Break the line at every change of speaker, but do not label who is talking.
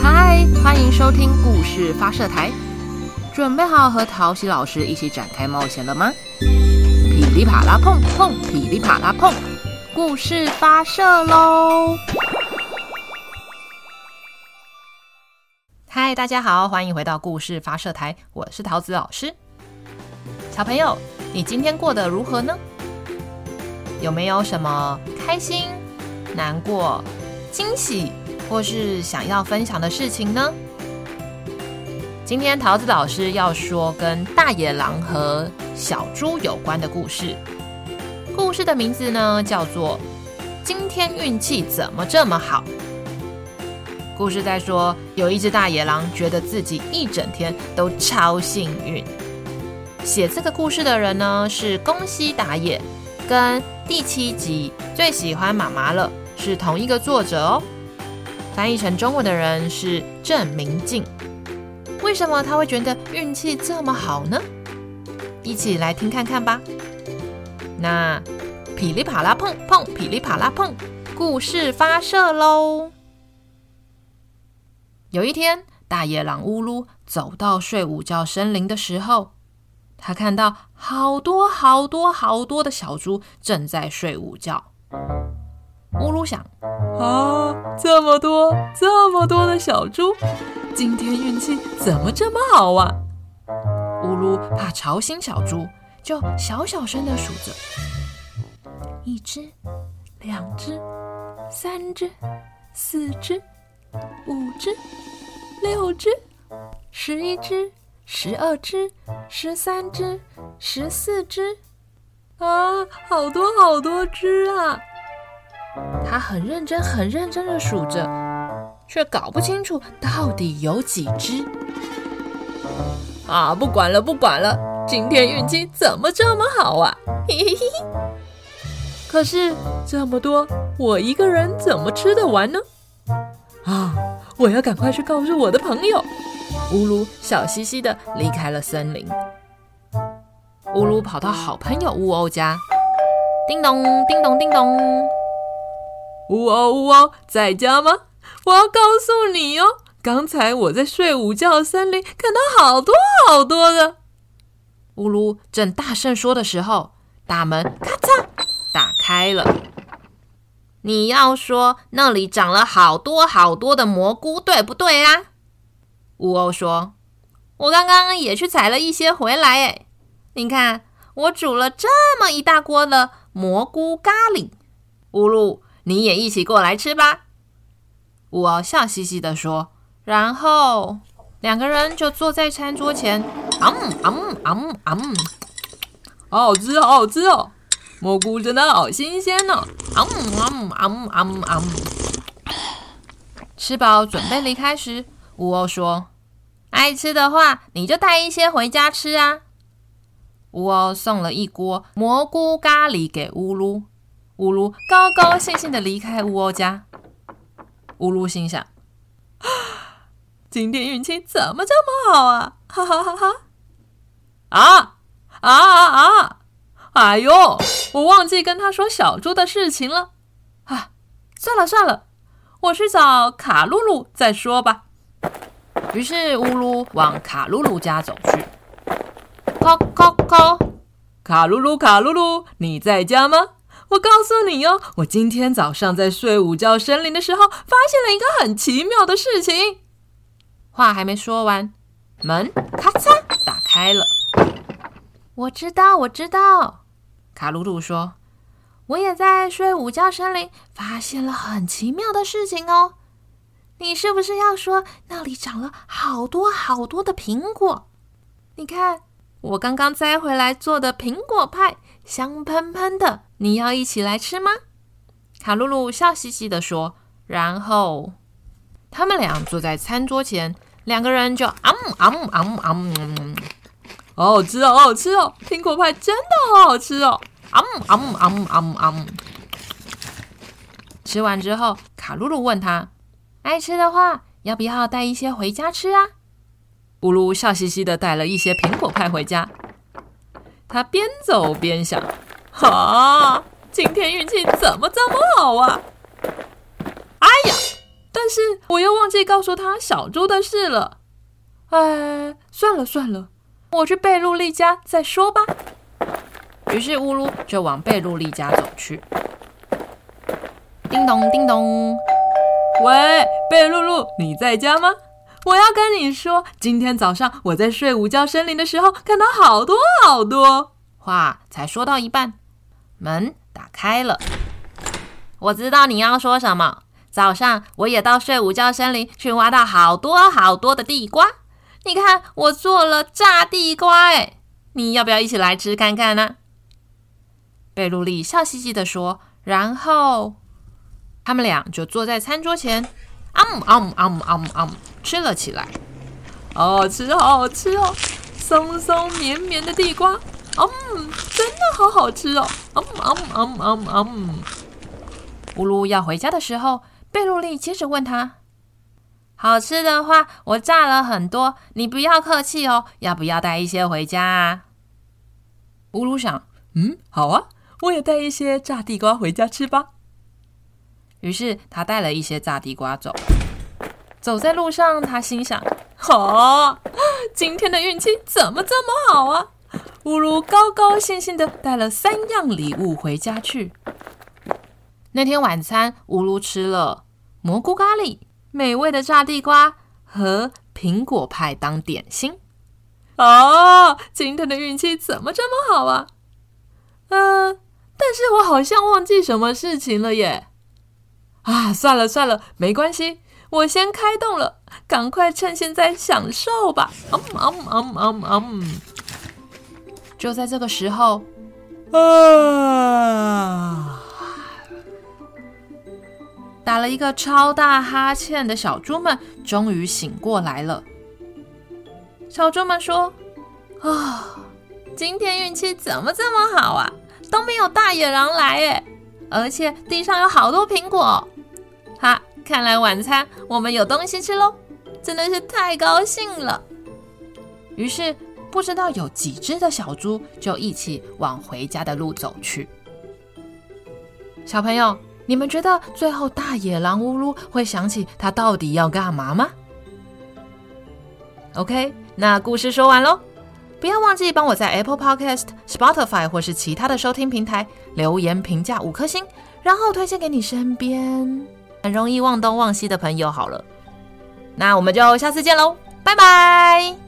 嗨，欢迎收听故事发射台，准备好和陶喜老师一起展开冒险了吗？噼里啪啦碰碰，噼里啪啦碰，故事发射喽！嗨，大家好，欢迎回到故事发射台，我是桃子老师。小朋友，你今天过得如何呢？有没有什么开心、难过、惊喜？或是想要分享的事情呢？今天桃子老师要说跟大野狼和小猪有关的故事。故事的名字呢，叫做《今天运气怎么这么好》。故事在说，有一只大野狼觉得自己一整天都超幸运。写这个故事的人呢，是宫西达也，跟第七集最喜欢妈妈了是同一个作者哦。翻译成中文的人是郑明静。为什么他会觉得运气这么好呢？一起来听看看吧。那噼里啪啦碰碰，噼里啪啦碰，故事发射喽！有一天，大野狼乌噜走到睡午觉森林的时候，他看到好多好多好多的小猪正在睡午觉。乌噜想：啊，这么多这么多的小猪，今天运气怎么这么好啊？乌噜怕吵醒小猪，就小小声的数着：一只、两只、三只、四只、五只、六只、十一只、十二只、十三只、十四只，啊，好多好多只啊！他很认真、很认真的数着，却搞不清楚到底有几只。啊，不管了，不管了，今天运气怎么这么好啊？嘿嘿嘿。可是这么多，我一个人怎么吃得完呢？啊，我要赶快去告诉我的朋友。乌鲁笑嘻嘻的离开了森林。乌鲁跑到好朋友乌欧家，叮咚，叮咚，叮咚。乌欧，乌欧，在家吗？我要告诉你哦，刚才我在睡午觉森林看到好多好多的。乌噜正大声说的时候，大门咔嚓打开了。你要说那里长了好多好多的蘑菇，对不对啊？乌欧说：“我刚刚也去采了一些回来，哎，你看我煮了这么一大锅的蘑菇咖喱。”呜噜。你也一起过来吃吧，乌欧笑嘻嘻地说。然后两个人就坐在餐桌前，啊嗯嗯嗯嗯，好好吃，好好吃哦！蘑菇真的好新鲜呢，嗯嗯嗯嗯嗯。吃饱准备离开时，乌欧说：“爱吃的话，你就带一些回家吃啊。”乌欧送了一锅蘑菇咖喱给乌噜。乌噜高高兴兴地离开乌欧家。乌噜心想：“啊 今天运气怎么这么好啊？”哈哈哈哈！啊啊啊啊！哎呦，我忘记跟他说小猪的事情了。啊，算了算了，我去找卡噜噜再说吧。于是乌噜往卡噜噜家走去。叩叩叩！卡噜噜，卡噜噜，你在家吗？我告诉你哦，我今天早上在睡午觉森林的时候，发现了一个很奇妙的事情。话还没说完，门咔嚓打开了。我知道，我知道。卡鲁鲁说：“我也在睡午觉森林发现了很奇妙的事情哦。你是不是要说那里长了好多好多的苹果？你看，我刚刚摘回来做的苹果派，香喷喷的。”你要一起来吃吗？卡露露笑嘻嘻地说。然后他们俩坐在餐桌前，两个人就啊姆啊姆啊姆啊姆，好好吃哦，好好吃哦！苹果派真的好好吃哦！啊姆啊姆啊姆啊姆啊姆。吃完之后，卡露露问他：“爱吃的话，要不要带一些回家吃啊？”乌噜笑嘻嘻的带了一些苹果派回家。他边走边想。啊！今天运气怎么这么好啊？哎呀，但是我又忘记告诉他小猪的事了。哎，算了算了，我去贝露丽家再说吧。于是乌噜就往贝露丽家走去。叮咚叮咚，喂，贝露露，你在家吗？我要跟你说，今天早上我在睡午觉森林的时候，看到好多好多。话才说到一半，门打开了。我知道你要说什么。早上我也到睡午觉森林去挖到好多好多的地瓜。你看，我做了炸地瓜，哎，你要不要一起来吃看看呢？贝露丽笑嘻嘻地说，然后他们俩就坐在餐桌前，啊姆啊姆啊姆啊姆啊姆，吃了起来。好好吃，好好吃哦，松松绵绵的地瓜，嗯，真的好好吃哦，嗯嗯嗯嗯嗯。乌噜要回家的时候，贝露丽接着问他。好吃的话，我炸了很多，你不要客气哦。要不要带一些回家啊？乌噜想，嗯，好啊，我也带一些炸地瓜回家吃吧。于是他带了一些炸地瓜走。走在路上，他心想：哦，今天的运气怎么这么好啊？乌噜高高兴兴地带了三样礼物回家去。那天晚餐，乌噜吃了蘑菇咖喱。美味的炸地瓜和苹果派当点心。哦，今天的运气怎么这么好啊？嗯、但是我好像忘记什么事情了耶。啊，算了算了，没关系，我先开动了，赶快趁现在享受吧。嗯嗯嗯嗯嗯。就在这个时候，啊。打了一个超大哈欠的小猪们终于醒过来了。小猪们说：“啊、今天运气怎么这么好啊？都没有大野狼来耶，而且地上有好多苹果。哈，看来晚餐我们有东西吃喽，真的是太高兴了。”于是，不知道有几只的小猪就一起往回家的路走去。小朋友。你们觉得最后大野狼乌噜会想起他到底要干嘛吗？OK，那故事说完喽，不要忘记帮我在 Apple Podcast、Spotify 或是其他的收听平台留言评价五颗星，然后推荐给你身边很容易忘东忘西的朋友好了。那我们就下次见喽，拜拜。